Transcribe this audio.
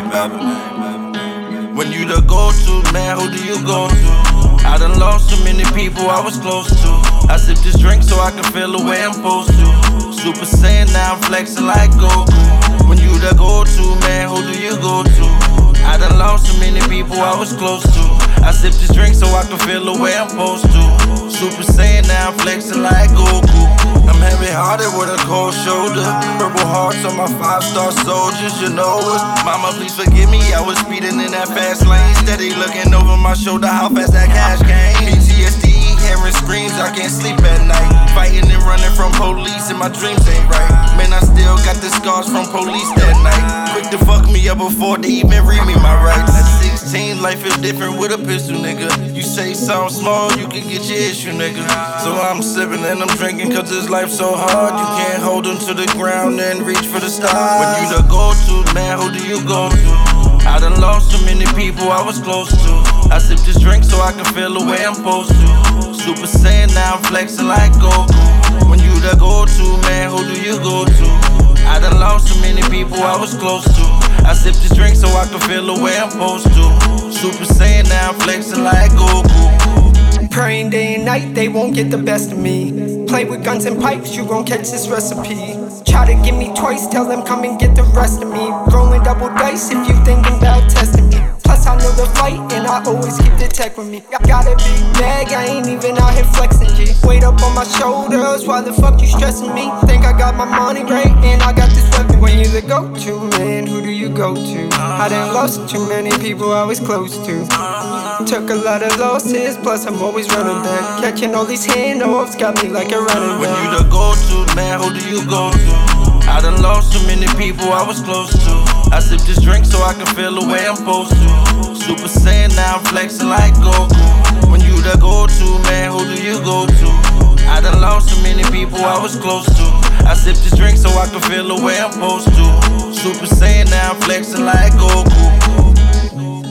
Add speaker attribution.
Speaker 1: baby. When you the go-to, man, who do you go to? I done lost so many people I was close to. I sip this drink so I can feel the way I'm supposed to. Super Saiyan, now I'm flexing like Goku. When you the go-to, man, who do you go to? I done lost so many people I was close to. I sip this drink so I can feel the way I'm supposed to. Super Saiyan, now I'm flexing like Goku. I'm heavy hearted with a cold shoulder. Purple hearts on my five star soldiers, you know it. Mama, please forgive me. I was speeding in that fast lane. Steady looking over my shoulder, how fast that cash came. PTSD, hearing screams, I can't sleep at night. Fighting and running from police, and my dreams ain't right. Man, I still got the scars from police that night. Quick to fuck me up before they even read me my rights. At 16, life is different with a pistol, nigga. You say something small, you can get your issue, nigga. So I'm sipping and I'm drinking, cause this life so hard. You can't hold them to the ground and reach for the stars. When you the go to, man, who do you go to? I done lost so many people I was close to. I sip this drink so I can feel the way I'm supposed to. Super Saiyan, now I'm flexing like Goku. When you the go to, man, who do you go to? I done lost so many people I was close to. Sip this drink so I can feel the way I'm supposed to. Super Saiyan, now I'm flexing like Goku.
Speaker 2: Praying day and night, they won't get the best of me. Play with guns and pipes, you gon' catch this recipe. Try to give me twice, tell them come and get the rest of me. Rolling double dice if you thinking the fight, and I always keep the tech with me. I got a big bag, I ain't even out here flexing, G. Weight up on my shoulders, why the fuck you stressing me? Think I got my money right, and I got this weapon. When you the go to, man, who do you go to? I done lost too many people I was close to. Took a lot of losses, plus I'm always running back. Catching all these handoffs got me like a running
Speaker 1: When you the go to, man, who do you go to? I done lost so many people I was close to. I sip this drink so I can feel the way I'm supposed to. Super Saiyan, now I'm flexing like Goku. When you the go to, man, who do you go to? I done lost so many people I was close to. I sip this drink so I can feel the way I'm supposed to. Super Saiyan, now I'm flexing like Goku.